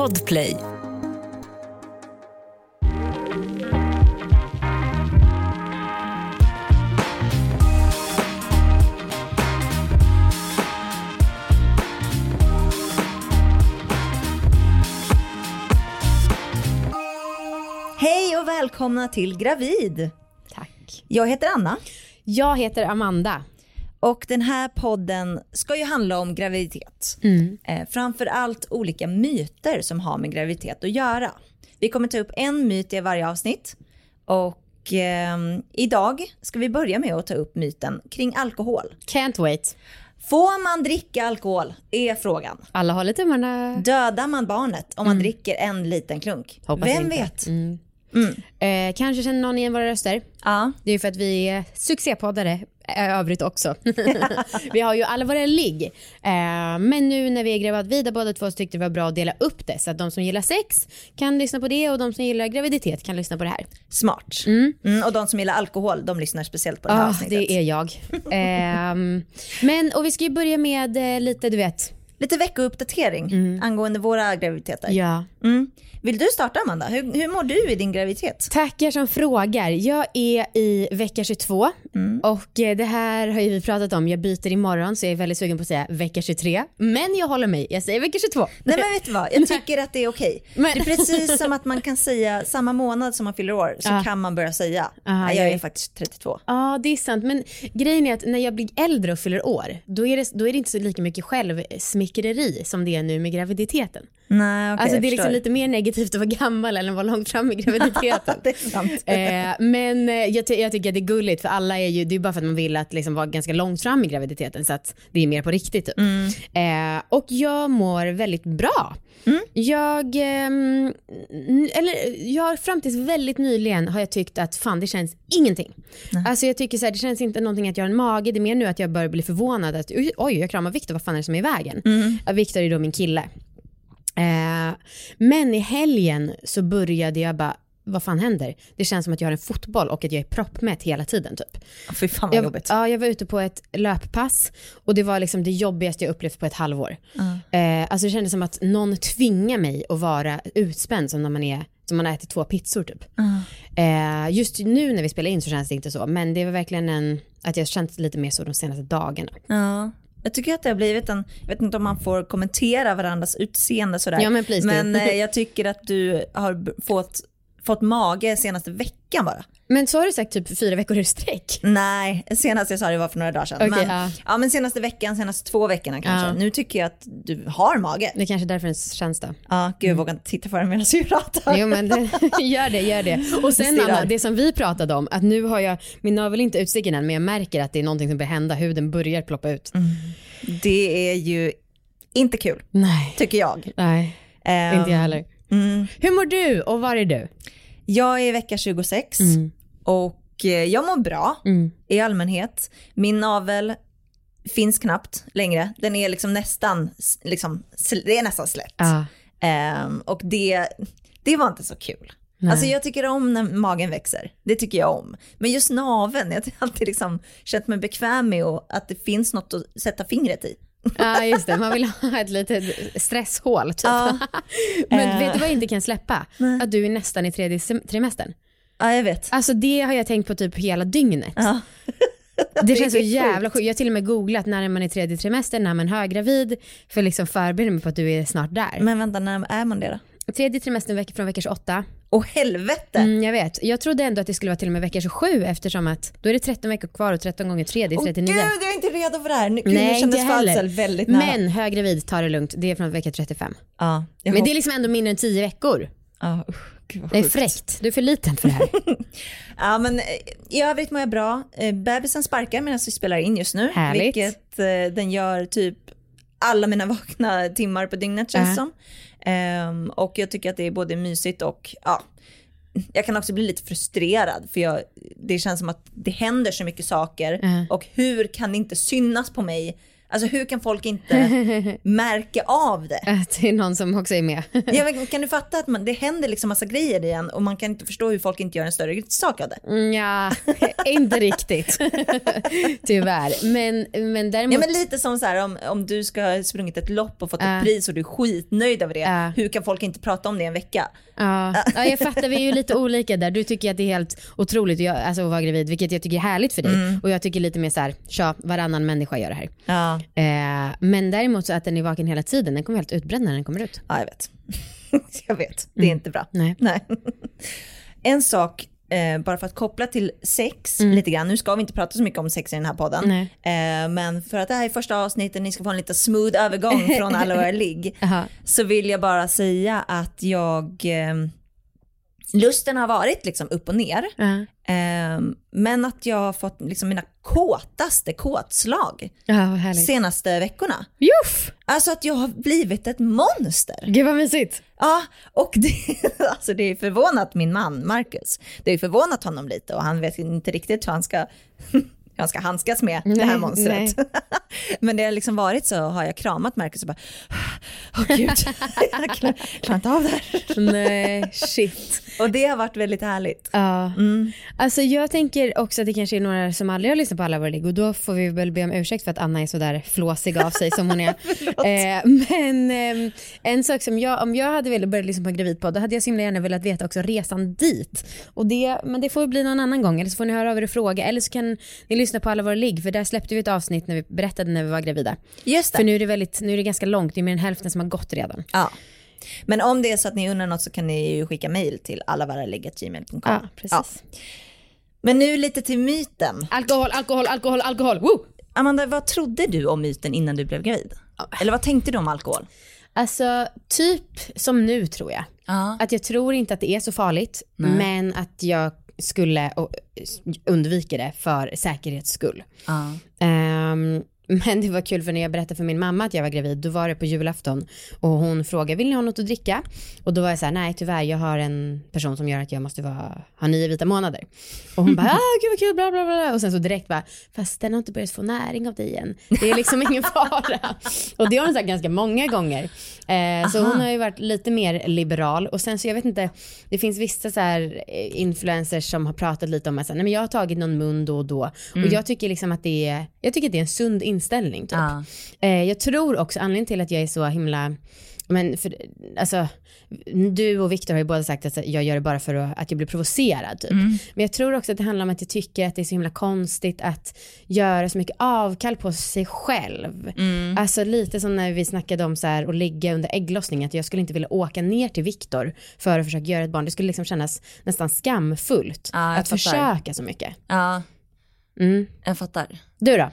Podplay. Hej och välkomna till Gravid. Tack. Jag heter Anna Jag heter Amanda. Och den här podden ska ju handla om graviditet. Eh, framför allt olika myter som har med graviditet att göra. Vi kommer ta upp en myt i varje avsnitt och ehm, idag ska vi börja med att ta upp myten kring alkohol. Can't wait. Får man dricka alkohol? Är frågan. Alla håller tummarna. Dödar man barnet om man dricker en liten klunk? Hoppas Vem inte. vet? Mm. Eh, kanske känner någon igen våra röster. Ja. Det är för att vi är succépoddare i övrigt också. vi har ju alla våra ligg. Eh, men nu när vi är gravida båda två så tyckte vi var bra att dela upp det så att de som gillar sex kan lyssna på det och de som gillar graviditet kan lyssna på det här. Smart. Mm, och de som gillar alkohol, de lyssnar speciellt på det här Ja, avsnittet. det är jag. Ehm, men och vi ska ju börja med eh, lite, du vet. Lite veckouppdatering angående våra graviditeter. Ja. Mm. Vill du starta Amanda? Hur, hur mår du i din graviditet? Tackar som frågar. Jag är i vecka 22 och eh, det här har ju vi pratat om. Jag byter imorgon så jag är väldigt sugen på att säga vecka 23. Men jag håller mig, jag säger vecka 22. Nej men vet du vad, jag tycker att det är okej. Men- Det är precis som att man kan säga samma månad som man fyller år så Ja. kan man börja säga, Aha, nej, jag jag är är- faktiskt 32. Ja, det är sant. Men grejen är att när jag blir äldre och fyller år, då är det, då är det inte så lika mycket självsmickreri som det är nu med graviditeten. Nej okej, alltså jag det är liksom lite mer negativt att vara gammal än att vara långt fram i graviditeten. det är sant. Eh, men eh, jag, ty- jag tycker att det är gulligt för alla är ju, det är bara för att man vill att liksom vara ganska långt fram i graviditeten så att det är mer på riktigt typ. Eh, och jag mår väldigt bra. Jag, ehm, n- eller jag har fram tills väldigt nyligen har jag tyckt att fan det känns ingenting. Alltså jag tycker så här, det känns inte någonting att jag har en mage, det är mer nu att jag börjar bli förvånad att oj, jag kramar Viktor, vad fan är det som är i vägen? Ja, Viktor är då min kille. Eh, men i helgen så började jag bara, vad fan händer? Det känns som att jag har en fotboll och att jag är proppmätt hela tiden typ. Fy fan vad Jag, jobbigt. ja, jag var ute på ett löppass och det var liksom det jobbigaste jag upplevt på ett halvår. Eh, alltså det kändes som att någon tvingar mig att vara utspänd som när man är som man har ätit två pizzor typ. Eh, just nu när vi spelar in så känns det inte så, men det var verkligen en, att jag känt lite mer så de senaste dagarna. Ja. Jag tycker att det har blivit en, jag vet inte om man får kommentera varandras utseende sådär. Ja, men please men eh, jag tycker att du har fått, fått mage senaste veckan bara. Men så har du sagt typ fyra veckor i sträck. Nej, senast jag sa det var för några dagar sedan. Okej, men, ja. ja. men senaste veckan, senaste två veckorna kanske. Ja. Nu tycker jag att du har mage. Det är kanske är därför den känns då. Ja, gud jag vågar inte titta på den medan vi pratar. Jo men det, gör det, gör det. Och sen. Anna, det som vi pratade om, att nu har jag, min navel är inte utsticken än men jag märker att det är någonting som börjar hända, huden börjar ploppa ut. Det är ju inte kul, Nej. tycker jag. Nej, Ehm, inte jag heller. Mm. Hur mår du och var är du? Jag är i vecka 26 och eh, jag mår bra Mm. i allmänhet. Min navel finns knappt längre. Den är liksom nästan, liksom, det är nästan slätt. Ja. Ehm, och det, det var inte så kul. Nej. Alltså jag tycker om när magen växer, det tycker jag om. Men just naveln, jag har alltid liksom känt mig bekväm med att det finns något att sätta fingret i. Ja just det, man vill ha ett litet stresshål typ. Ja. Men vet du vad jag inte kan släppa? Att du är nästan i tredje trimestern. Ja, jag vet. Alltså det har jag tänkt på typ hela dygnet. Ja. Det känns så jävla sjukt. Jag har till och med googlat när man är i tredje trimester, när man är höggravid, för att liksom förbereda mig på att du är snart där. Men vänta, när är man det då? Tredje trimestern från vecka 28. Åh helvete! Mm, jag vet. Jag trodde ändå att det skulle vara till och med vecka 27 eftersom att då är det 13 veckor kvar och 13 gånger 3 det är Åh 39. gud, jag är inte redo för det här. Nu, gud, nu Nej, inte kändes födsel väldigt nära. Men höggravid, ta det lugnt. Det är från vecka 35. ja, Men hopp- det är liksom ändå mindre än 10 veckor. ja, gud vad Det är fräckt. Du är för liten för det här. Ja, men eh, i övrigt mår jag bra. Eh, Bebisen sparkar medan vi spelar in just nu. Härligt. Vilket eh, den gör typ alla mina vakna timmar på dygnet känns Ja. som. Ehm, och jag tycker att det är både mysigt och ja, jag kan också bli lite frustrerad för jag, det känns som att det händer så mycket saker Ja. och hur kan det inte synas på mig Alltså hur kan folk inte märka av det? Att det är någon som också är med. Ja, men kan du fatta att man, det händer liksom massa grejer i en och man kan inte förstå hur folk inte gör en större sak av det? Mm, Ja, inte riktigt. Tyvärr. Men, men däremot... Ja men lite som så här om, om du ska ha sprungit ett lopp och fått Ja. ett pris och du är skitnöjd över det. Ja. Hur kan folk inte prata om det en vecka? Ja. ja, jag fattar. Vi är ju lite olika där. Du tycker att det är helt otroligt jag, alltså, att vara gravid, vilket jag tycker är härligt för dig. Mm. Och jag tycker lite mer så här, tja, varannan människa gör det här. Ja, Eh, men däremot så att den är vaken hela tiden, den kommer helt utbränd när den kommer ut. ja jag vet. jag vet, det är inte bra. Nej. Nej. En sak, eh, bara för att koppla till sex Mm. lite grann, nu ska vi inte prata så mycket om sex i den här podden, eh, men för att det här är första avsnittet, ni ska få en lite smooth övergång från alla våra ligg, så vill jag bara säga att jag, eh, lusten har varit liksom upp och ner, Ja. Ehm, men att jag har fått liksom mina kåtaste kåtslag härligt. senaste veckorna. Juff! Alltså att jag har blivit ett monster. Gud vad mysigt. Ja, och det, alltså det är förvånat min man Marcus. Det är förvånat honom lite och han vet inte riktigt hur han ska, han ska handskas med det här Nej, monstret. Men det har liksom varit så har jag kramat Marcus och bara, åh gud, jag klarar inte av det här. Nej, shit. Och det har varit väldigt härligt. Ja. Mm. Alltså jag tänker också att det kanske är några som aldrig har lyssnat på alla våra ligg och då får vi väl be om ursäkt för att Anna är sådär flåsig av sig som hon är. eh, men eh, en sak som jag, om jag hade velat börja lyssna på en gravidpodd då hade jag så himla gärna velat veta också resan dit. Och det, men det får bli någon annan gång eller så får ni höra av er och fråga eller så kan ni lyssna på alla våra ligg för där släppte vi ett avsnitt när vi berättade när vi var gravida. Just För det. nu är det, väldigt, nu är det ganska långt, det är mer än hälften som har gått redan. Ja. Men om det är så att ni undrar något så kan ni ju skicka mail till allavaraligg.gmail.com. Ja, precis. Men nu lite till myten. Alkohol, alkohol, alkohol, alkohol. Woo! Amanda, vad trodde du om myten innan du blev gravid? Eller vad tänkte du om alkohol? Alltså typ som nu tror jag. Ja. Att jag tror inte att det är så farligt, men att jag skulle och, undvika det för säkerhets skull. ja. Ehm, men det var kul för när jag berättade för min mamma att jag var gravid, då var det på julafton och hon frågade vill ni ha något att dricka? Och då var jag så här, nej tyvärr jag har en person som gör att jag måste vara, ha nio vita månader. Och hon bara, ah gud vad kul, bla bla bla. Och sen så direkt bara, fast den har inte börjat få näring av dig än. Det är liksom ingen fara. Och det har hon sagt ganska många gånger. Eh, så hon har ju varit lite mer liberal. Och sen så jag vet inte, det finns vissa så här eh, influencers som har pratat lite om att nej men jag har tagit någon mun då och då. Och jag tycker liksom att det är, jag tycker att det är en sund inställning typ. Ja. Eh, jag tror också anledningen till att jag är så himla, men för, alltså, du och Viktor har ju båda sagt att jag gör det bara för att, jag blir provocerad typ. Men jag tror också att det handlar om att jag tycker att det är så himla konstigt att göra så mycket avkall på sig själv. Alltså lite som när vi snackade om så här att ligga under ägglossning, att jag skulle inte vilja åka ner till Viktor för att försöka göra ett barn. Det skulle liksom kännas nästan skamfullt jag att fattar. försöka så mycket. ja, Mm. jag fattar. Du då?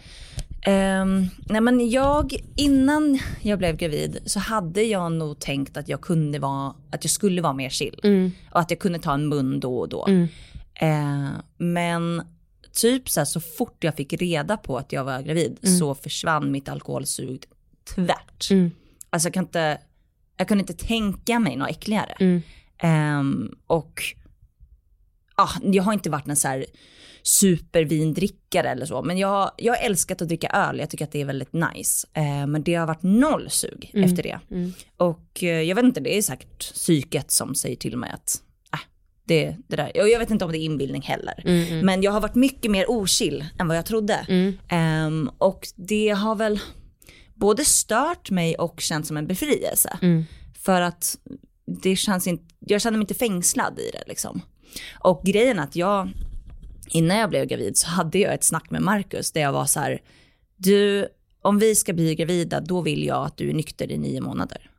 Ehm, nej men jag, innan jag blev gravid så hade jag nog tänkt att jag kunde vara, att jag skulle vara mer chill. Mm. Och att jag kunde ta en mun då och då. Mm. Eh, men typ så, här, så fort jag fick reda på att jag var gravid så försvann mitt alkoholsug tvärt. Mm. Alltså jag kan inte, jag kunde inte tänka mig något äckligare. Mm. Ehm, och ah, jag har inte varit en så här supervindrickare eller så, men jag, jag har älskat att dricka öl, jag tycker att det är väldigt nice. Eh, men det har varit noll sug efter det. Mm. Och eh, jag vet inte, det är säkert psyket som säger till mig att äh, det, det där, och jag vet inte om det är inbildning heller. Mm. Men jag har varit mycket mer ochill än vad jag trodde. Mm. Ehm, och det har väl både stört mig och känts som en befrielse. Mm. För att det känns inte, jag känner mig inte fängslad i det liksom. Och grejen att jag, innan jag blev gravid så hade jag ett snack med Marcus där jag var så här, du, om vi ska bli gravida då vill jag att du är nykter i nio månader.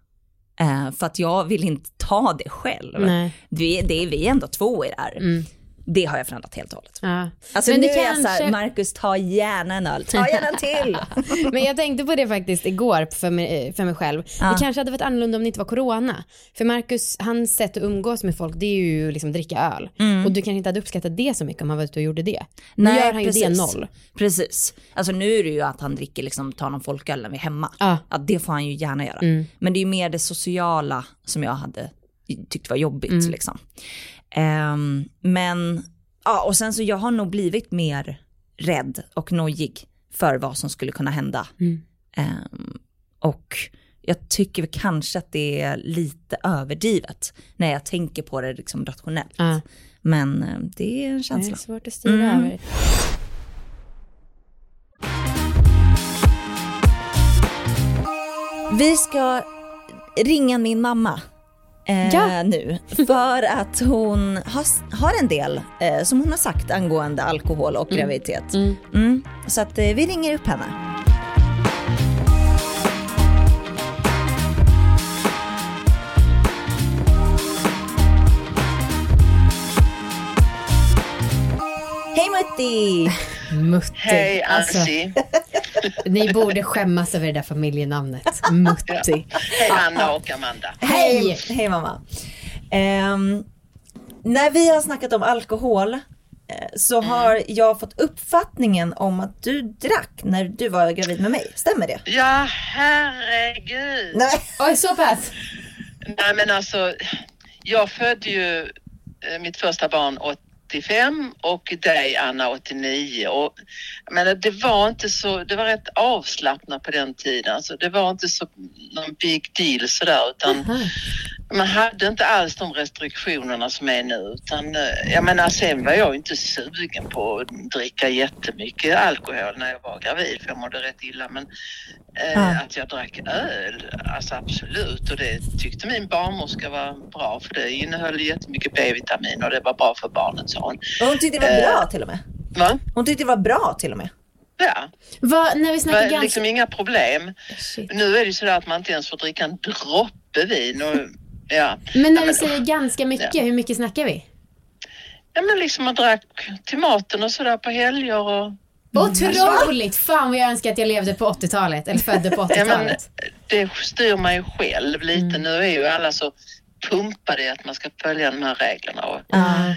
Eh, för att jag vill inte ta det själv. Nej. Det, det är vi är ändå två i det här. Mm. Det har jag förändrat helt och hållet. Ja. Alltså Men nu det är jag så kanske- här, Marcus ta gärna en öl, ta gärna en till. Men jag tänkte på det faktiskt igår för mig, för mig själv. Ja. Det kanske hade varit annorlunda om det inte var corona. För Marcus, hans sätt att umgås med folk det är ju liksom dricka öl. Och du kanske inte hade uppskattat det så mycket om han var ute och gjorde det. Nu Nej, gör han ju det precis. noll. Precis. Alltså nu är det ju att han dricker, liksom, tar någon folköl när vi är hemma. Ja. Ja, det får han ju gärna göra. Mm. Men det är ju mer det sociala som jag hade tyckt var jobbigt. Mm. Liksom. Ehm, men, ja och sen så jag har nog blivit mer rädd och nojig för vad som skulle kunna hända. Mm. Ehm, och jag tycker kanske att det är lite överdrivet när jag tänker på det liksom rationellt. Ja. Men eh, det är en Det känsla. är svårt att styra Mm. över. Vi ska ringa min mamma eh, Ja. nu för att hon har, har en del eh, som hon har sagt angående alkohol och graviditet. Mm. Mm. Så att eh, vi ringer upp henne. Hej Mutti! Mutti. Hej Alltså, Ansi. ni borde skämmas över det där familjenamnet. Mutti. Hej Anna och Amanda. Hej! Hej mamma. Ehm, när vi har snackat om alkohol eh, så Mm. har jag fått uppfattningen om att du drack när du var gravid med mig. Stämmer det? Ja, herregud. Nej. Oj, så pass? Nej men alltså, jag födde ju eh, mitt första barn 85 och dig Anna 89 och men det var inte så, det var rätt avslappnat på den tiden. Alltså, det var inte så någon big deal sådär utan mm -hmm man hade inte alls de restriktionerna som är nu utan eh, jag menar sen var jag inte sugen på att dricka jättemycket alkohol när jag var gravid för jag mådde rätt illa men eh, Ja. att jag drack öl, alltså absolut och det tyckte min barnmorska var bra för det innehöll jättemycket B-vitamin och det var bra för barnet sa hon. Och hon tyckte det var Eh. bra till och med. Va? Hon tyckte det var bra till och med. Ja, Vad, när vi det snackar var ganska... liksom inga problem. Shit. Nu är det ju sådär att man inte ens får dricka en droppe vin och ja. Men när Ja, vi men- säger ganska mycket, Ja. hur mycket snackar vi? Ja men liksom man drack till maten och sådär på helger och Otroligt! Fan vad jag önskar att jag levde på 80-talet, eller födde på Ja, men 80-talet. det styr man ju själv lite. Mm. Nu är ju alla så pumpade i att man ska följa de här reglerna. Och, Ja.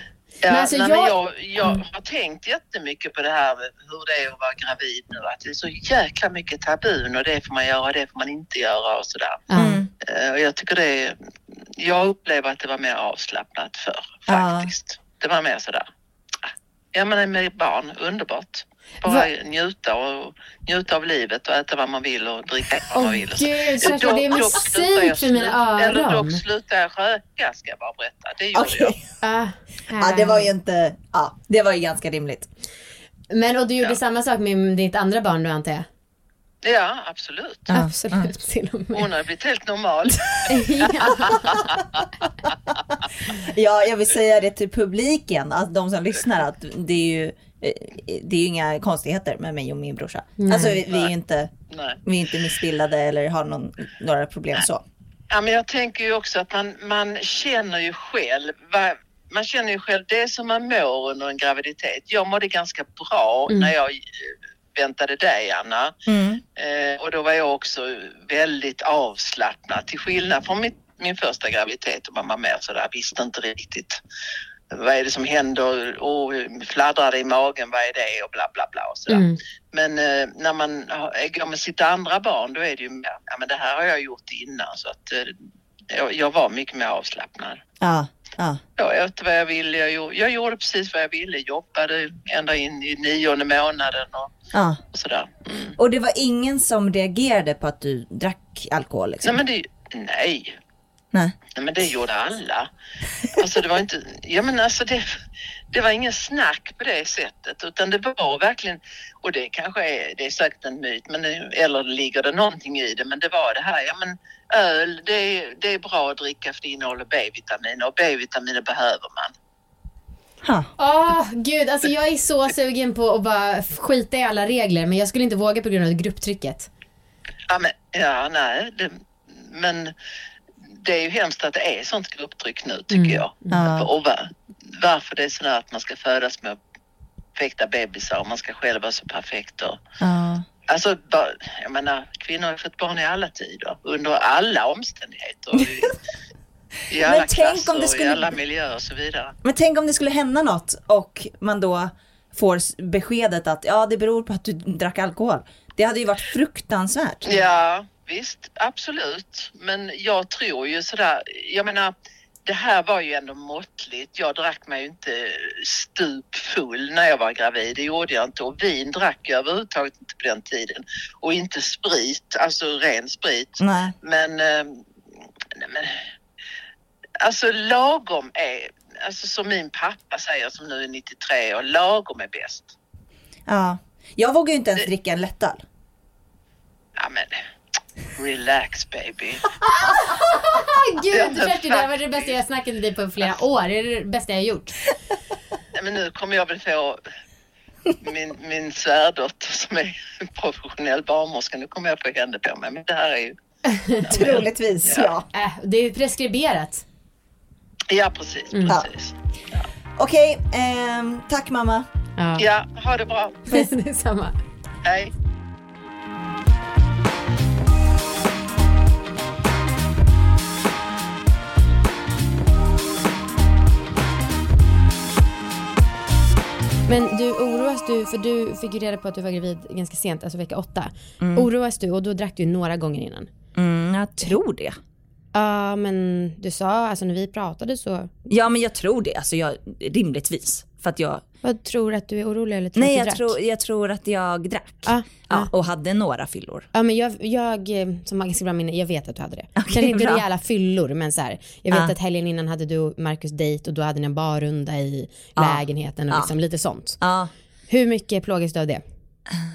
ja, Men alltså nej, jag- men jag, jag Mm. har tänkt jättemycket på det här med hur det är att vara gravid nu. Att det är så jäkla mycket tabun och det får man göra, det får man inte göra och sådär. Ja. Mm. Eh, Och jag tycker det är, jag upplever att det var mer avslappnat förr Ja. faktiskt. Det var mer sådär, ah, ja men med barn, underbart. Bara njuta och njuta av livet och äta vad man vill och dricka vad Åh man vill. och så. gud, Kerstin, det är Dock- slutar jag musik för mina Eller öron. dock slutade jag röka ska jag bara berätta. Det gjorde Okej. jag. Ah, Ja, det var ju inte, ja, det var ju ganska rimligt. Men och du gjorde Ja. samma sak med ditt andra barn nu antar jag? Ja, absolut. Ja, Absolut, till och med. Hon har blivit helt normal. ja. Ja, jag vill säga det till publiken, att de som lyssnar, att det är ju, eh, det är ju inga konstigheter med mig och min brorsa. Nej. Alltså vi, vi är ju inte, Nej. vi är inte missbildade eller har någon, några problem så. Ja, men jag tänker ju också att man, man känner ju själv, vad, man känner ju själv det som man mår under en graviditet. Jag mådde ganska bra Mm. när jag väntade dig Anna Mm. eh, och då var jag också väldigt avslappnad till skillnad från mitt, min första graviditet och man var mer sådär, visste inte riktigt vad är det som händer och fladdrade i magen, vad är det och bla bla bla och sådär. Mm. Men eh, när man går med sitt andra barn då är det ju mer, ja men det här har jag gjort innan så att eh, jag, jag var mycket mer avslappnad. Ja, ja. Jag åt vad jag ville, jag gjorde, jag gjorde precis vad jag ville, jobbade ända in i nionde månaden och, ja. och sådär. Mm. Och det var ingen som reagerade på att du drack alkohol Nej liksom? men det, nej, Nej. nej men det gjorde alla. Alltså det var inte, ja men alltså det, det var ingen snack på det sättet utan det var verkligen, och det kanske är, det är säkert en myt, men det, eller ligger det någonting i det, men det var det här, ja men öl det är, det är bra att dricka för det innehåller B-vitaminer och B-vitaminer behöver man. Åh gud, alltså jag är så sugen på att bara skita i alla regler men jag skulle inte våga på grund av grupptrycket. Ja men, ja nej, det, men det är ju hemskt att det är sånt grupptryck nu tycker Mm. jag. Ja. Och va, varför det är sådär att man ska födas med perfekta bebisar och man ska själv vara så perfekt. Och, Ja. alltså, jag menar, kvinnor har fått barn i alla tider, under alla omständigheter. I, i alla Men tänk om klasser det och i skulle- alla miljöer och så vidare. Men tänk om det skulle hända något och man då får beskedet att ja, det beror på att du drack alkohol. Det hade ju varit fruktansvärt. Ja, visst, absolut. Men jag tror ju sådär, jag menar, det här var ju ändå måttligt. Jag drack mig ju inte stupfull när jag var gravid. Det gjorde jag inte. Och vin drack jag överhuvudtaget inte på den tiden. Och inte sprit, alltså ren sprit. Nej. Men, eh, nej, men alltså lagom är, alltså som min pappa säger som nu är 93 och lagom är bäst. Ja. Jag vågar ju inte ens dricka en lättöl. Ja men relax baby. Gud, Ja, Kerstin, det här var det bästa jag snackat med dig på flera år. Det är det bästa jag har gjort. Nej, men nu kommer jag väl få min, min svärdotter som är professionell barnmorska. Nu kommer jag få henne på mig. Men det här är ju... Troligtvis, ja. Äh, det är ju preskriberat. Ja precis, precis. Okej, ehm, tack mamma. Ja. Ja, ha det bra. Detsamma. Hej. Men du oroas du, för du fick ju reda på att du var gravid ganska sent, alltså vecka åtta. Oroas du och då drack du några gånger innan. Mm, jag tror det. Ja men du sa, alltså när vi pratade så, Ja men jag tror det, alltså jag, rimligtvis. För att jag, vad tror att du är orolig eller tror nej att jag du drack? tror, jag tror att jag drack. Ja, Ja, och hade några fyllor. Ja men jag, jag eh, som har ganska bra minne, jag vet att du hade det. Okej, Kanske inte rejäla fyllor men så här, jag vet Ja. att helgen innan hade du och Marcus dejt och då hade ni en barrunda i Ja. lägenheten och Ja. liksom lite sånt. Hur mycket plågas du av det?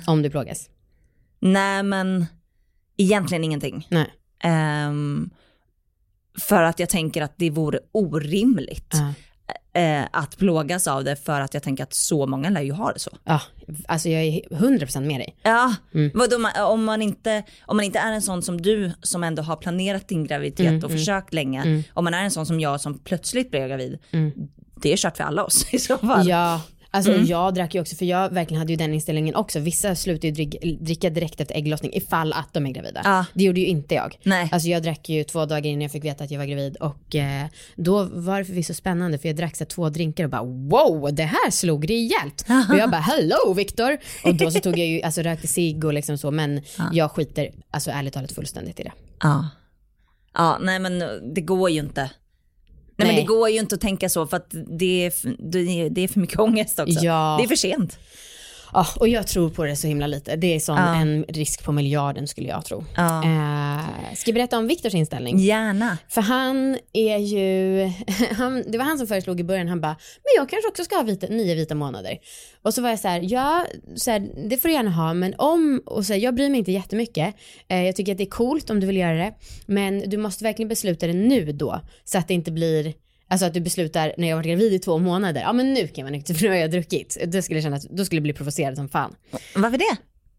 Om du plågas? Nej men egentligen ingenting. Nej. Ehm, för att jag tänker att det vore orimligt. Eh, att plågas av det för att jag tänker att så många lär ju ha det så. Ja, alltså jag är 100% med dig. Ja, Mm. vadå, om, man inte, om man inte är en sån som du som ändå har planerat din graviditet Mm, och mm. försökt länge, Mm. om man är en sån som jag som plötsligt blev gravid, Mm. det är kört för alla oss i så fall. Ja, alltså Mm. jag drack ju också för jag verkligen hade ju den inställningen också. Vissa slutar ju dricka, dricka direkt efter ägglossning ifall att de är gravida. Ja. Det gjorde ju inte jag. Nej. Alltså jag drack ju två dagar innan jag fick veta att jag var gravid och eh, då var det förvisso spännande för jag drack så två drinkar och bara wow, det här slog rejält. och jag bara hello Viktor. Och då så tog jag ju, alltså rökte cigg och liksom så men jag skiter alltså ärligt talat fullständigt i det. Ja. Ja, nej men det går ju inte. Nej, men Nej. det går ju inte att tänka så för att det är, f- det är, det är för mycket ångest också. Ja. Det är för sent. Ja, och jag tror på det så himla lite. Det är som Ja. en risk på miljarden skulle jag tro. Ja. Eh, ska jag berätta om Viktors inställning? Gärna. För han är ju, han, det var han som föreslog i början, han bara, men jag kanske också ska ha vita, nio vita månader. Och så var jag så här, ja, så här, det får du gärna ha, men om, och så här, jag bryr mig inte jättemycket. Eh, jag tycker att det är coolt om du vill göra det, men du måste verkligen besluta det nu då, så att det inte blir Alltså att du beslutar när jag varit gravid i två månader, ja men nu kan jag vara nykter för nu har jag druckit. Då skulle jag känna att, då skulle jag bli provocerad som fan. Varför det?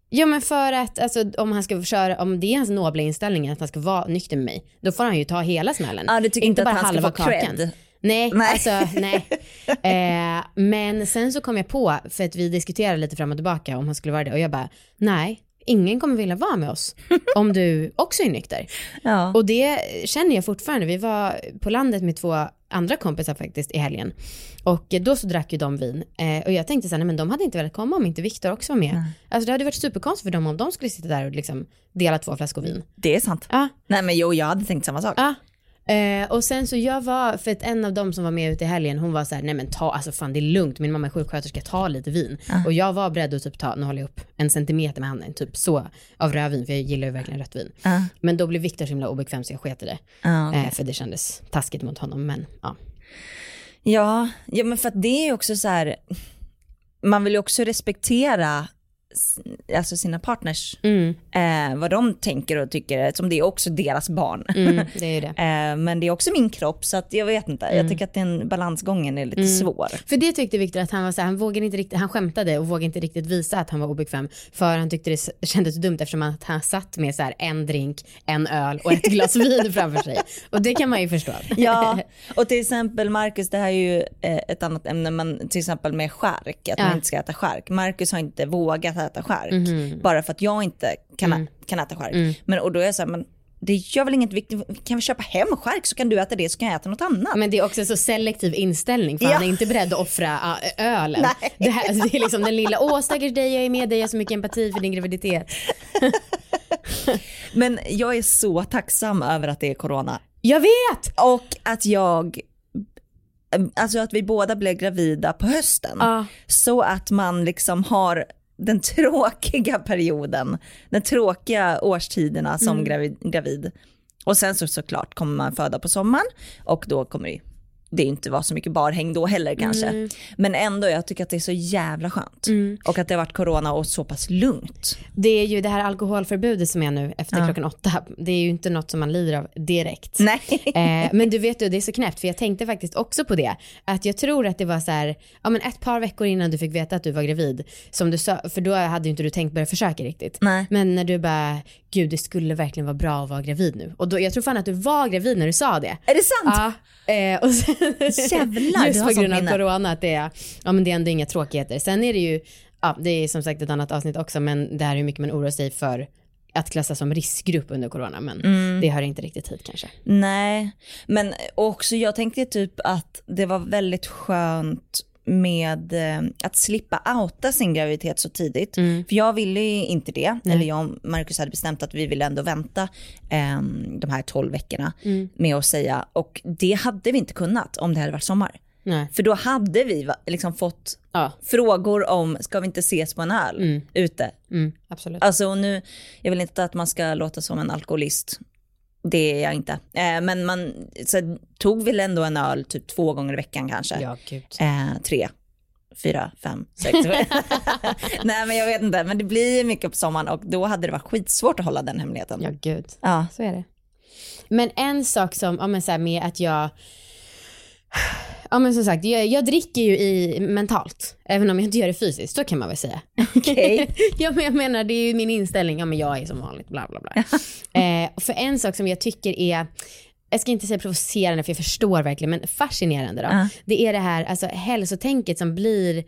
Ja men för att alltså, om han ska köra, om det är hans nobla inställning att han ska vara nykter med mig, då får han ju ta hela smällen. Ja, du tycker inte, bara att han ska halva få kakan. cred? Nej, Nej. alltså nej. Eh, men sen så kom jag på, för att vi diskuterade lite fram och tillbaka om han skulle vara det och jag bara, nej, ingen kommer vilja vara med oss om du också är nykter. Ja. Och det känner jag fortfarande. Vi var på landet med två andra kompisar faktiskt i helgen. Och då så drack ju de vin. Eh, och jag tänkte så här, nej men de hade inte velat komma om inte Viktor också var med. Alltså det hade varit superkonstigt för dem om de skulle sitta där och liksom dela två flaskor vin. Det är sant. Ja, Nej men jo, jag hade tänkt samma sak. ja. Eh, och sen så jag var, för att en av dem som var med ute i helgen, hon var så här, nej men ta, alltså fan det är lugnt, min mamma är sjuksköterska, ta lite vin. Och jag var beredd att typ ta, nu håller jag upp, en centimeter med handen, typ så, av rödvin, för jag gillar ju verkligen rött vin. Ja. Men då blev Viktor så himla obekväm så jag sket i det. Ja. Eh, för det kändes taskigt mot honom, men ja. Ja, ja men för att det är ju också så här, man vill ju också respektera alltså sina partners, Mm, eh, vad de tänker och tycker, eftersom det är också deras barn. mm, det det. Eh, men det är också min kropp så att jag vet inte, Mm. jag tycker att den balansgången är lite svår. För det tyckte Viktor att han var så här, han vågade inte riktigt, han skämtade och vågade inte riktigt visa att han var obekväm för han tyckte det kändes dumt eftersom att han satt med så här en drink, en öl och ett glas vin framför sig. Och det kan man ju förstå. Ja, och till exempel Marcus, det här är ju eh, ett annat ämne, men till exempel med skärk, att Ja. man inte ska äta skärk. Marcus har inte vågat äta skärk, bara för att jag inte kan, ä- kan äta skärk. Men, och då är jag så här, men det gör väl inget viktigt, kan vi köpa hem skärk så kan du äta det så kan jag äta något annat. Men det är också så selektiv inställning för Ja. han är inte beredd att offra ölen. Nej. Det, här, alltså, det är liksom den lilla, åh stackars dig, jag är med dig, jag har så mycket empati för din graviditet. Men jag är så tacksam över att det är corona. Jag vet! Och att jag alltså att vi båda blev gravida på hösten. Ja. Så att man liksom har den tråkiga perioden, den tråkiga årstiderna som gravid, gravid. Och sen så såklart kommer man föda på sommaren och då kommer det det inte vara så mycket barhäng då heller kanske. Men ändå, jag tycker att det är så jävla skönt. Och att det har varit corona och så pass lugnt. Det är ju det här alkoholförbudet som är nu efter klockan åtta. Det är ju inte något som man lider av direkt. Nej. Eh, men du vet du, det är så knäppt för jag tänkte faktiskt också på det. Att jag tror att det var så här, ja men ett par veckor innan du fick veta att du var gravid. Som du sa, för då hade ju inte du tänkt börja försöka riktigt. Nej. Men när du bara, gud det skulle verkligen vara bra att vara gravid nu. Och då, jag tror fan att du var gravid när du sa det. Är det sant? Ja, eh, och sen, Jävlar, just på grund av corona att det är, ja men det är ändå inga tråkigheter. Sen är det ju, ja det är som sagt ett annat avsnitt också men det här är hur mycket man oroar sig för att klassas som riskgrupp under corona men Mm. det hör inte riktigt hit kanske. Nej, men också jag tänkte typ att det var väldigt skönt med eh, att slippa outa sin graviditet så tidigt. För jag ville ju inte det. Eller jag och Marcus hade bestämt att vi ville ändå vänta eh, de här 12 veckorna med att säga. Och det hade vi inte kunnat om det hade varit sommar. Nej. För då hade vi liksom fått Ja, frågor om, ska vi inte ses på en öl ute? mm, absolut. Alltså nu, jag vill inte att man ska låta som en alkoholist. Det är jag inte. Eh, men man så, tog väl ändå en öl typ två gånger i veckan kanske. Ja, gud. Eh, tre, fyra, fem, sex. Nej men jag vet inte, men det blir mycket på sommaren och då hade det varit skitsvårt att hålla den hemligheten. Ja, gud. Ja. Så är det. Men en sak som, ja men så här med att jag, ja men som sagt, jag, jag dricker ju i mentalt, även om jag inte gör det fysiskt, så kan man väl säga. Okej. ja men jag menar, det är ju min inställning, ja men jag är som vanligt, bla bla bla. eh, och för en sak som jag tycker är, jag ska inte säga provocerande för jag förstår verkligen, men fascinerande då. Ja. Det är det här alltså, hälsotänket som blir,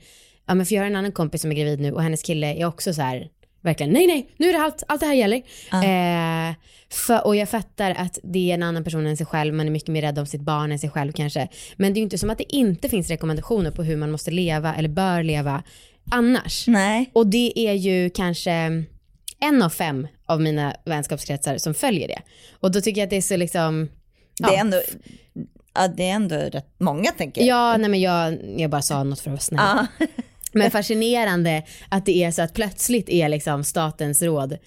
ja men för jag har en annan kompis som är gravid nu och hennes kille är också så här, verkligen, nej nej, nu är det allt, allt det här gäller. Eh, för, och jag fattar att det är en annan person än sig själv, man är mycket mer rädd om sitt barn än sig själv kanske. Men det är ju inte som att det inte finns rekommendationer på hur man måste leva eller bör leva annars. Nej. Och det är ju kanske en av fem av mina vänskapskretsar som följer det. Och då tycker jag att det är så liksom, Det är ändå, ja, det är ändå rätt många tänker jag. ja nej men jag, jag bara sa något för att vara snäll. Men fascinerande att det är så att plötsligt är liksom statens råd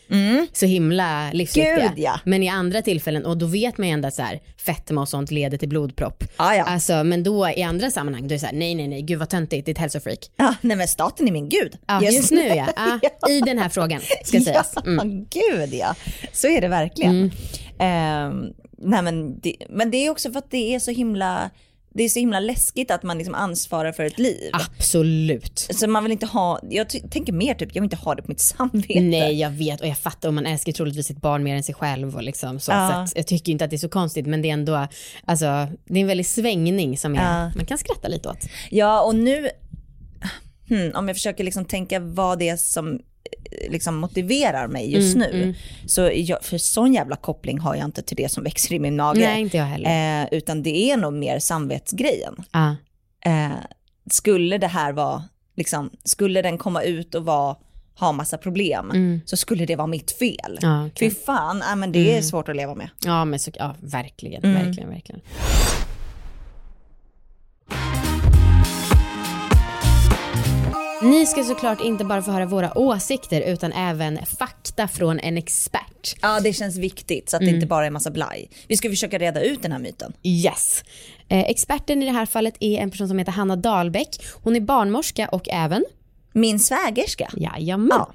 så himla livsviktiga. Mm. Gud, ja. Men i andra tillfällen, och då vet man ju ändå att så här, fetma och sånt leder till blodpropp. Ja, ja. Alltså, men då i andra sammanhang, då är det så här, nej nej nej, gud vad töntigt, det är ett hälsofreak. Ja, nej men staten är min gud. Ja, just, nu ja. ja. I den här frågan, ska sägas. Mm. Ja, gud ja. Så är det verkligen. Ehm, nej, men, det, men det är också för att det är så himla, det är så himla läskigt att man liksom ansvarar för ett liv. Absolut. Så man vill inte ha, jag tänker mer typ, jag vill inte ha det på mitt samvete. Nej jag vet och jag fattar och man älskar troligtvis sitt barn mer än sig själv och liksom så. Ja. så att jag tycker inte att det är så konstigt men det är ändå, alltså det är en väldig svängning som är, Ja. man kan skratta lite åt. Ja och nu, hmm, om jag försöker liksom tänka vad det är som liksom motiverar mig just Mm, nu. Så jag, för sån jävla koppling har jag inte till det som växer i min mage. Nej inte jag heller. Eh, utan det är nog mer samvetsgrejen. Ja. Eh, skulle det här vara, liksom, skulle den komma ut och vara, ha massa problem, så skulle det vara mitt fel. Mm. Ja, okej. Fy fan, äh, men det är svårt att leva med. Ja men så, ja verkligen, Mm. verkligen, verkligen. Ni ska såklart inte bara få höra våra åsikter utan även fakta från en expert. Ja, det känns viktigt så att det inte bara är massa blaj. Vi ska försöka reda ut den här myten. Yes. Eh, experten i det här fallet är en person som heter Hanna Dahlbäck. Hon är barnmorska och även, Min svägerska. jajamän. Ja.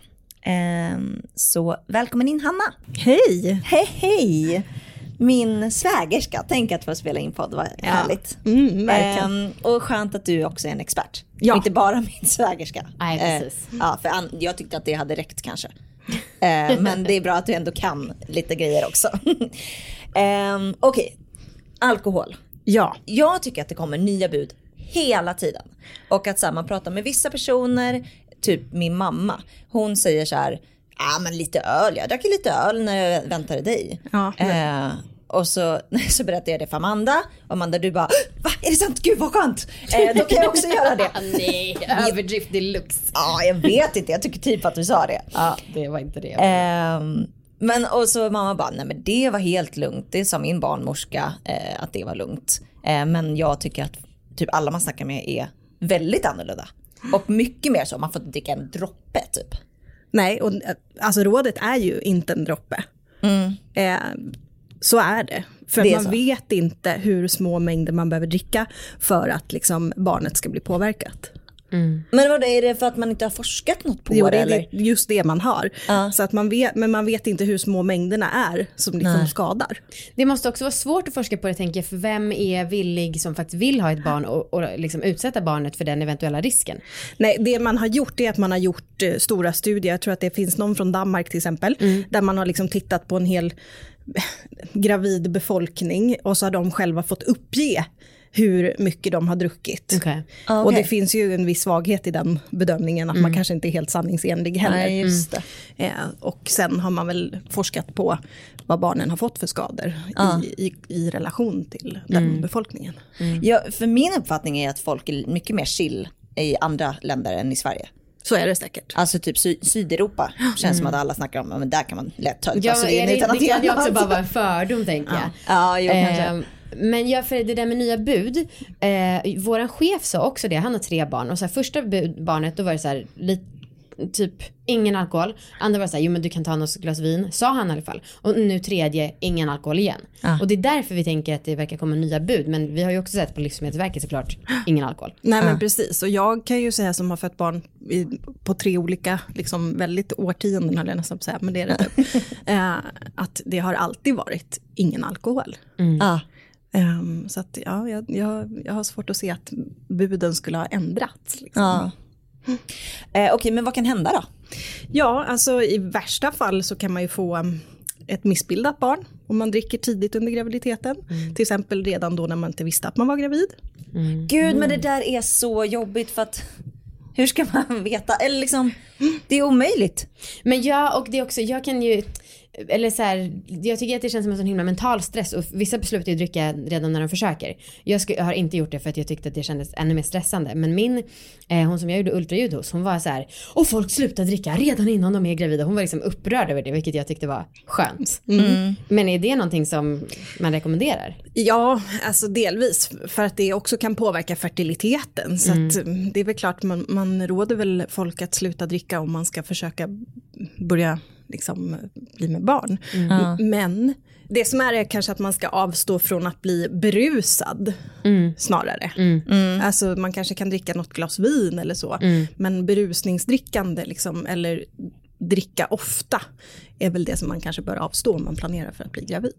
Ehm, så välkommen in Hanna. Hej. Hej hej. Min svägerska, tänk att få spela in podd, vad härligt. Mm. Ehm, och skönt att du också är en expert. Ja. Inte bara min svägerska. Nej, precis. Eh, ja, för jag tyckte att det hade räckt kanske. Eh, men det är bra att du ändå kan lite grejer också. Ehm, Okej, alkohol. Ja. Jag tycker att det kommer nya bud hela tiden. Och att så här, man pratar med vissa personer, typ min mamma. Hon säger så här, ja men lite öl, jag drack lite öl när jag väntade dig. Ja, eh, och så, så berättade jag det för Amanda. Och Amanda du bara, va är det sant? Gud vad skönt. Eh, då kan jag också göra det. Nej, överdrift deluxe. Ja, jag vet inte, jag tycker typ att du sa det. Ja, det var inte det. Ehm, men och så mamma bara, nej men det var helt lugnt. Det sa min barnmorska eh, att det var lugnt. Eh, men jag tycker att typ alla man snackar med är väldigt annorlunda. Och mycket mer så, man får inte dricka en droppe typ. Nej, och alltså rådet är ju inte en droppe. Eh, så är det. För Det man så. vet inte hur små mängder man behöver dricka för att liksom barnet ska bli påverkat. Men vad är det för att man inte har forskat något på Jo, det det är eller? det- just det man har. Ja. Så att man vet, men man vet inte hur små mängderna är som liksom Nej. skadar. Det måste också vara svårt att forska på det tänker jag, för vem är villig som faktiskt vill ha ett barn och, och liksom utsätta barnet för den eventuella risken? Nej, det man har gjort är att man har gjort eh, stora studier. Jag tror att det finns någon från Danmark till exempel. Där man har liksom tittat på en hel gravid befolkning och så har de själva fått uppge hur mycket de har druckit. Okej. Ah, Och okej. det finns ju en viss svaghet i den bedömningen, att man kanske inte är helt sanningsenlig heller. Nej, just det. Eh, och sen har man väl forskat på vad barnen har fått för skador Ja. i, i, i relation till den befolkningen. Ja, för min uppfattning är att folk är mycket mer chill i andra länder än i Sverige. Så är det säkert. Alltså typ sy- Sydeuropa känns som att alla snackar om, ja, men där kan man lätt ta Ja, är det, utan att det kan ju också bara vara en fördom tänker jag. Ja, jo, kanske. Ehm, men ja, för det där med nya bud, eh, våran chef sa också det, han har tre barn och så här, första bud, barnet då var det så här, lit, typ ingen alkohol, andra var så här, jo men du kan ta något glas vin, sa han i alla fall. Och nu tredje, ingen alkohol igen. Ja. Och det är därför vi tänker att det verkar komma nya bud, men vi har ju också sett på Livsmedelsverket såklart, ingen alkohol. Nej men precis, och jag kan ju säga som har fött barn i, på tre olika, liksom väldigt årtionden höll jag nästan på att säga, men det är det typ. eh, att det har alltid varit ingen alkohol. Ja. Ehm, så att ja, jag, jag, jag har svårt att se att buden skulle ha ändrats. Liksom. Ja. Eh, Okej, men vad kan hända då? Ja, alltså i värsta fall så kan man ju få um, ett missbildat barn om man dricker tidigt under graviditeten. Till exempel redan då när man inte visste att man var gravid. Gud, men det där är så jobbigt för att hur ska man veta? Eller liksom, det är omöjligt. Men ja, och det är också, jag kan ju, eller så här, jag tycker att det känns som en sån himla mental stress och vissa beslutar ju dricka redan när de försöker. Jag, sku, jag har inte gjort det för att jag tyckte att det kändes ännu mer stressande. Men min, eh, hon som jag gjorde ultraljud hos, hon var så här, och folk slutar dricka redan innan de är gravida. Hon var liksom upprörd över det, vilket jag tyckte var skönt. Men är det någonting som man rekommenderar? Ja, alltså delvis. För att det också kan påverka fertiliteten. Så att mm, det är väl klart, man, man råder väl folk att sluta dricka om man ska försöka börja liksom, bli med barn. M- Men det som är är kanske att man ska avstå från att bli berusad snarare. Alltså man kanske kan dricka något glas vin eller så. Men berusningsdrickande liksom, eller dricka ofta är väl det som man kanske bör avstå om man planerar för att bli gravid.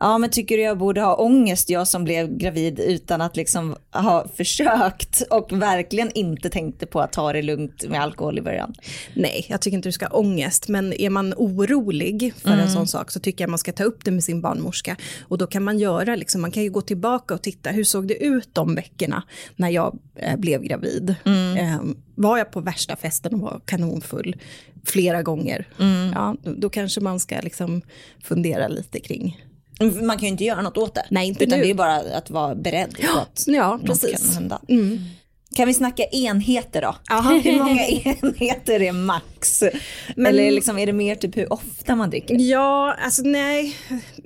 Ja, men tycker du jag borde ha ångest, jag som blev gravid utan att liksom ha försökt och verkligen inte tänkte på att ta det lugnt med alkohol i början? Nej, jag tycker inte du ska ha ångest, men är man orolig för en sån sak så tycker jag man ska ta upp det med sin barnmorska. Och då kan man göra, liksom, man kan ju gå tillbaka och titta, hur såg det ut de veckorna när jag eh, blev gravid? Eh, var jag på värsta festen och var kanonfull flera gånger? Ja, då, då kanske man ska liksom fundera lite kring. Man kan ju inte göra något åt det. Nej, inte Utan nu. det är bara att vara beredd på att Ja, precis. kan hända. Kan vi snacka enheter då? Jaha. Hur många enheter är max? Eller liksom, är det mer typ hur ofta man dricker? Ja, alltså nej,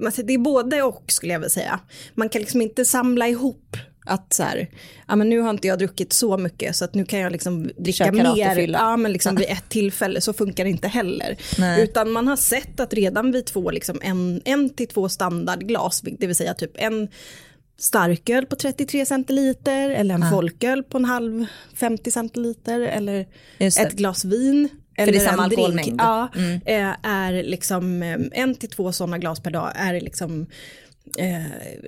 Alltså, det är både och skulle jag vilja säga. Man kan liksom inte samla ihop att så här, ja men nu har inte jag druckit så mycket så att nu kan jag liksom dricka mer ja, men liksom vid ett tillfälle, så funkar det inte heller. Nej. Utan man har sett att redan vid två, liksom en, en till två standardglas, det vill säga typ en starköl på 33 centiliter eller en folköl på en halv 50 centiliter eller det. ett glas vin. det Eller är samma en drink. alkoholmängd. Ja, eh, är liksom eh, en till två sådana glas per dag är liksom eh,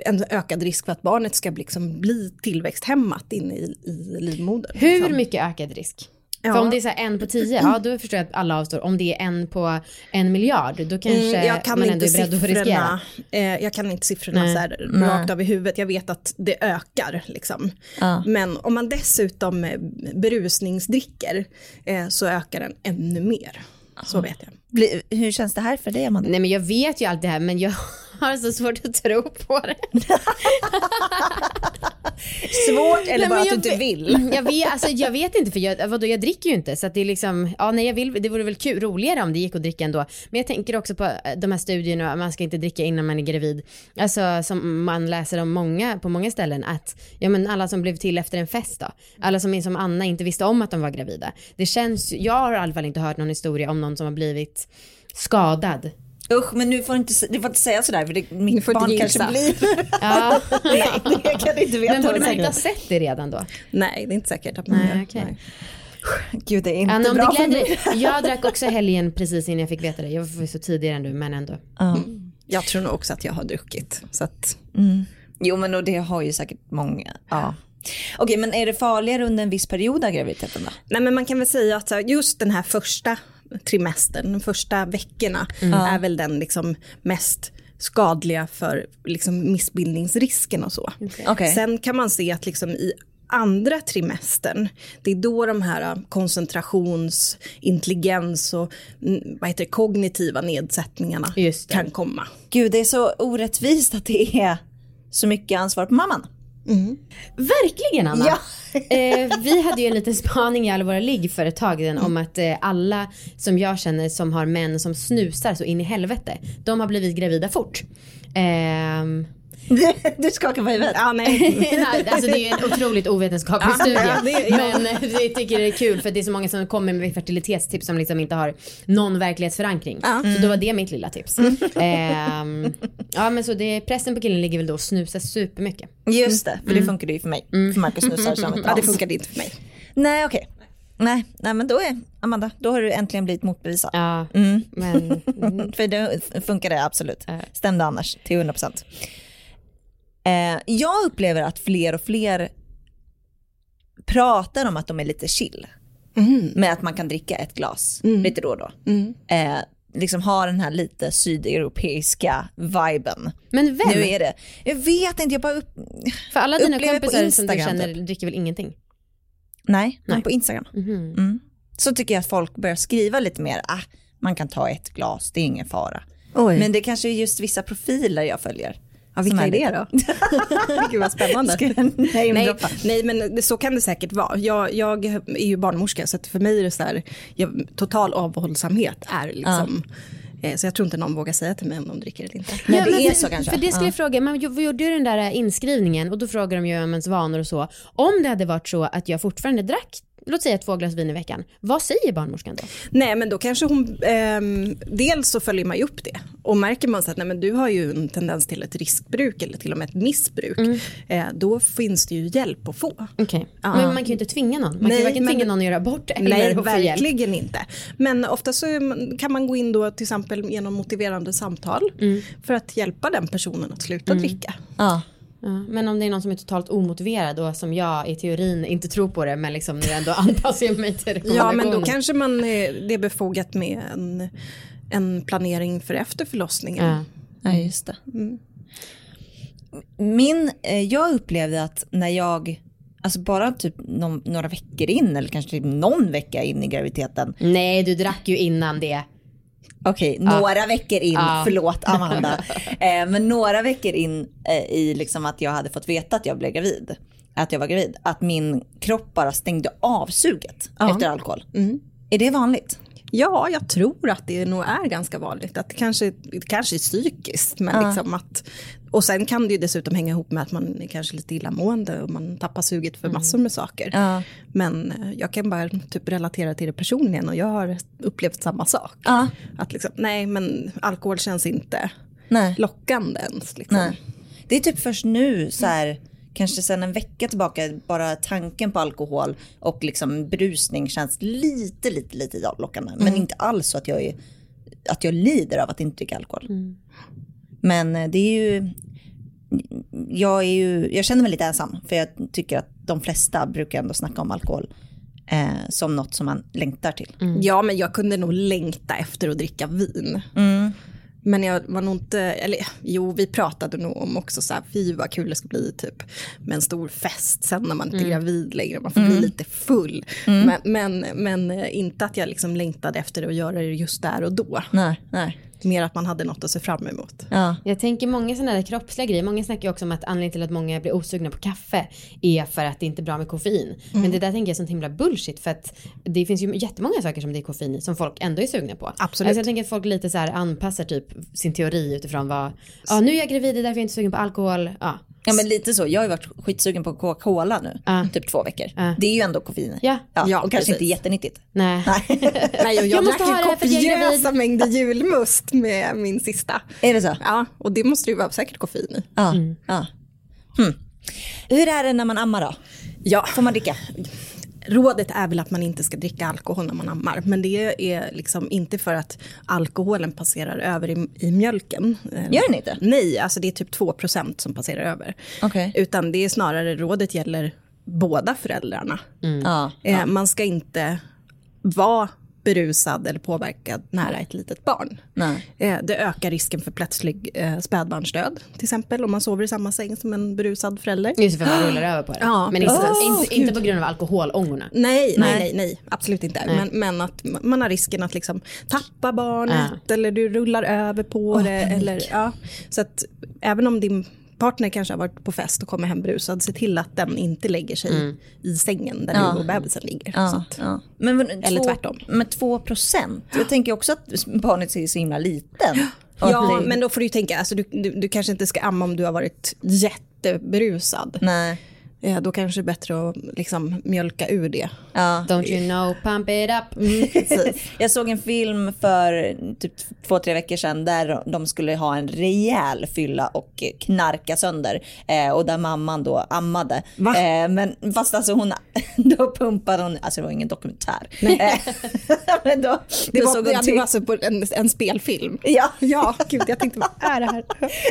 en ökad risk för att barnet ska liksom bli tillväxthämmat inne i, i livmodern. Hur liksom. mycket ökad risk? Ja. För om det är så en på tio, ja då förstår jag att alla avstår. Om det är en på en miljard, då kanske Mm, jag kan man ändå inte är beredd att riskera. eh, jag kan inte siffrorna Nej. så här rakt av i huvudet. Jag vet att det ökar. Liksom. Ja. Men om man dessutom eh, berusningsdricker eh, så ökar den ännu mer. Så vet jag. Bli- Hur känns det här för dig Amanda? Nej men jag vet ju allt det här men jag har så svårt att tro på det. Svårt eller Nej, bara att du inte vill? Jag vet, alltså, jag vet inte för jag, vadå, jag dricker ju inte så det är liksom, ja nej jag vill, det vore väl kul, roligare om det gick att dricka ändå. Men jag tänker också på eh, de här studierna, man ska inte dricka innan man är gravid. Alltså som man läser om många, på många ställen att, ja men alla som blev till efter en fest då. Alla som är som Anna inte visste om att de var gravida. Det känns, jag har i alla fall inte hört någon historia om någon som har blivit skadad. Usch, men nu får du inte, du får inte säga sådär för det, Du mitt inte barn kanske blir... Ja, Nej, det kan du inte veta. men borde man säkert. inte ha sett det redan då? Nej, det är inte säkert att man Nej, gör. okej. Nej. Gud, det är inte Anna, bra det för mig. Jag drack också helgen precis innan jag fick veta det. Jag var så tidigare än du, men ändå. Ja. Jag tror nog också att jag har druckit. Så att, Jo, men och det har ju säkert många. Ja. Okej, men är det farligare under en viss period av graviditeten då? nej men man kan väl säga att just den här första trimestern, de första veckorna, är väl den liksom mest skadliga för liksom missbildningsrisken och så. Okej. Sen kan man se att liksom i andra trimestern, det är då de här koncentrations, intelligens och mm, vad heter det, kognitiva nedsättningarna kan komma. Gud, det är så orättvist att det är så mycket ansvar på mamman. Verkligen Anna! Ja. eh, vi hade ju en liten spaning i alla våra ligg för ett tag sedan om att eh, alla som jag känner som har män som snusar så in i helvete, de har blivit gravida fort. Ehm, Du skakar på huvudet. Ja, nej. Nej, alltså det är en otroligt ovetenskaplig studie. ja, det ja. Men jag tycker det är kul för det är så många som kommer med fertilitetstips som liksom inte har någon verklighetsförankring. Så då var det mitt lilla tips. Ehm, ja men så det, pressen på killen ligger väl då att snusa supermycket. Just det, för det funkar det ju för mig. För Marcus snusar som ett Ja, det as. funkade inte för mig. Nej, okej. Nej, nej, men då är Amanda, då har du äntligen blivit motbevisad. Ja, Mm. men Mm, för det funkar det absolut. Ja. Stämde annars till 100 procent. Eh, jag upplever att fler och fler pratar om att de är lite chill. Med att man kan dricka ett glas lite då och då. Eh, liksom har den här lite sydeuropeiska viben. Men vem? Nu är det, jag vet inte, jag bara upp... För alla dina kompisar som du Instagram, känner typ. dricker väl ingenting? Nej, men Nej. på Instagram. Mhm. Mm. Så tycker jag att folk börjar skriva lite mer, ah, man kan ta ett glas, det är ingen fara. Oj. Men det kanske är just vissa profiler jag följer. Ja, vilka är det då? Gud vad spännande. Jag Nej, namedroppa? nej, men så kan det säkert vara. Jag, jag är ju barnmorska så för mig är det så här, jag, total avhållsamhet är liksom, eh, så jag tror inte någon vågar säga till mig om de dricker eller inte. Nej, det men är för, så kanske. För det skulle jag fråga, man gjorde ju den där inskrivningen och då frågar de ju om ens vanor och så. Om det hade varit så att jag fortfarande drack, låt säga två glas vin i veckan, vad säger barnmorskan då? Nej men då kanske hon, ehm, dels så följer man ju upp det och märker man så att nej, men du har ju en tendens till ett riskbruk eller till och med ett missbruk, eh, då finns det ju hjälp att få. Okej. Ja. Men man kan ju inte tvinga någon. Man kan ju Nej, varken men- tvinga någon att göra abort eller Nej, att få hjälp. verkligen inte. Men ofta så kan man gå in då till exempel genom motiverande samtal för att hjälpa den personen att sluta dricka. Ja. Ja, men om det är någon som är totalt omotiverad och som jag i teorin inte tror på det men liksom nu ändå anpassar jag mig till Ja, men då kanske man, eh, det är befogat med en, en planering för efter förlossningen. Ja. ja, just det. Min, eh, jag upplevde att när jag, alltså bara typ någon, några veckor in eller kanske typ någon vecka in i graviditeten, Nej, du drack ju innan det. Okej, några veckor in, Ja. förlåt Amanda. eh, men några veckor in eh, i liksom att jag hade fått veta att jag blev gravid. Att jag var gravid. Att min kropp bara stängde av suget Ja. efter alkohol. Är det vanligt? Ja, jag tror att det nog är ganska vanligt. Att det kanske, det kanske är psykiskt. Men liksom att, och sen kan det ju dessutom hänga ihop med att man är kanske lite illamående och man tappar suget för massor med saker. Ja. Men eh, jag kan bara typ relatera till det personligen och jag har upplevt samma sak. Ja. Att liksom, nej men alkohol känns inte Nej. lockande ens. Liksom. Nej. Det är typ först nu så här, kanske sedan en vecka tillbaka, bara tanken på alkohol och liksom brusning känns lite, lite, lite lockande. Men inte alls så att jag, är, att jag lider av att inte dricka alkohol. Men eh, det är ju, jag är ju, jag känner mig lite ensam. För jag tycker att de flesta brukar ändå snacka om alkohol eh, som något som man längtar till. Ja, men jag kunde nog längta efter att dricka vin. Men jag var nog inte, eller jo vi pratade nog om också så här, fy vad kul det ska bli typ med en stor fest sen när man inte är gravid längre, man får bli lite full. Men, men, men eh, inte att jag liksom längtade efter att göra det just där och då. Nej, nej. Mer att man hade något att se fram emot. Ja. Jag tänker många sådana där kroppsliga grejer. Många snackar ju också om att anledningen till att många blir osugna på kaffe är för att det inte är bra med koffein. Men det där tänker jag är sånt himla bullshit för att det finns ju jättemånga saker som det är koffein i som folk ändå är sugna på. Absolut. Alltså jag tänker att folk lite så här anpassar typ sin teori utifrån vad, ja nu är jag gravid, det är därför jag inte är sugen på alkohol. Ja, ja men lite så. Jag har ju varit skitsugen på Coca-Cola nu. Ja. Typ två veckor. Ja. Det är ju ändå koffein i. Ja. ja. Och kanske precis. inte jättenyttigt. nej. Nej, och jag, Jag måste drack ju kopiösa mängder julmust med min sista. Är det så? Ja, och det måste ju vara säkert koffein i. Ja. ja. Hmm. Hur är det när man ammar då? Ja, Får man dricka? Rådet är väl att man inte ska dricka alkohol när man ammar. Men det är liksom inte för att alkoholen passerar över i, i mjölken. Gör den inte? Nej, alltså det är typ 2% som passerar över. Okej. Utan det är snarare, rådet gäller båda föräldrarna. Ja. Eh, Man ska inte vara berusad eller påverkad nära ett litet barn. Nej. Eh, Det ökar risken för plötslig eh, spädbarnsdöd, till exempel om man sover i samma säng som en berusad förälder. Just för att man rullar över på det. Ja, Men inte, precis. inte, inte på grund av alkoholångorna. Nej, Nej. nej, nej, nej, absolut inte. Men, men att man har risken att liksom tappa barnet eller du rullar över på det. Eller, ja. Så att även om din partner kanske har varit på fest och kommer hem brusad, se till att den inte lägger sig i sängen där Ja. du och bebisen ligger. Ja, att, ja. Men, vad- Eller två, tvärtom. Men 2 procent? Jag tänker också att barnet är så himla liten. ja, men då får du ju tänka, alltså, du, du, du kanske inte ska amma om du har varit jätteberusad. Nej. Eh, Då kanske det är bättre att liksom mjölka ur det. Ja. Don't you know, pump it up. Precis. Jag såg en film för typ två, tre veckor sedan där de skulle ha en rejäl fylla och knarka sönder. Eh, och där mamman då ammade. Va? Eh, men fast alltså hon, då pumpade hon, alltså det var ingen dokumentär. Eh, men då, Det då var, såg det, hon det till- var alltså på en, en spelfilm. Ja. Ja, gud, jag tänkte vad är det här?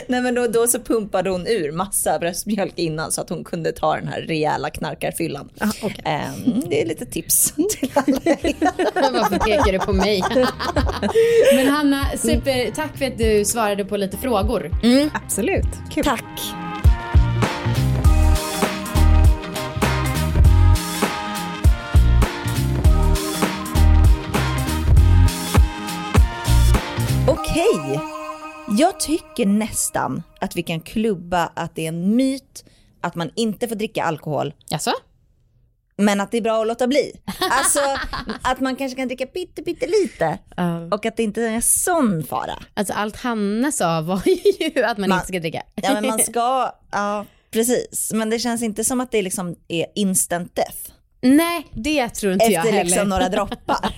Nej men då, då så pumpade hon ur massa bröstmjölk innan så att hon kunde ta den här rejäla knarkarfyllan. Ah, okej. Ehm, det är lite tips till alla. Varför pekar du på mig? Men Hanna, super, tack för att du svarade på lite frågor. Absolut, kul. Tack. Okej, jag tycker nästan att vi kan klubba att det är en myt att man inte får dricka alkohol, Jaså? men att det är bra att låta bli. Alltså att man kanske kan dricka pytte, pytte lite och att det inte är en sån fara. Alltså allt Hanna sa var ju att man, Man- inte ska dricka. Ja men man ska, ja precis. Men det känns inte som att det liksom är instant death. Nej, det tror inte jag Efter heller. liksom några droppar.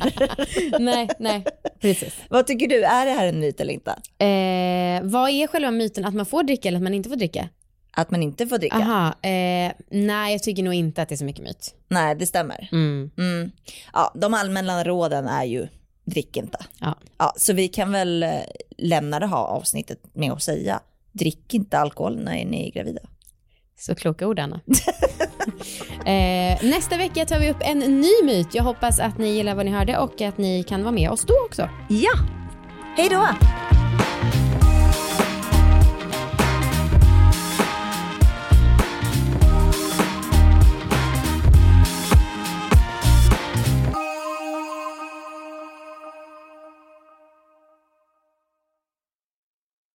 nej, nej, precis. Vad tycker du, är det här en myt eller inte? Eh, vad är själva myten? Att man får dricka eller att man inte får dricka? Att man inte får dricka? Aha, eh, nej jag tycker nog inte att det är så mycket myt. Nej, det stämmer. Mm. Mm. Ja, de allmänna råden är ju drick inte. Ja. Ja, så vi kan väl eh, lämna det här avsnittet med att säga drick inte alkohol när ni är gravida. Så kloka ord Anna. eh, nästa vecka tar vi upp en ny myt. Jag hoppas att ni gillar vad ni hörde och att ni kan vara med oss då också. Ja, hej då!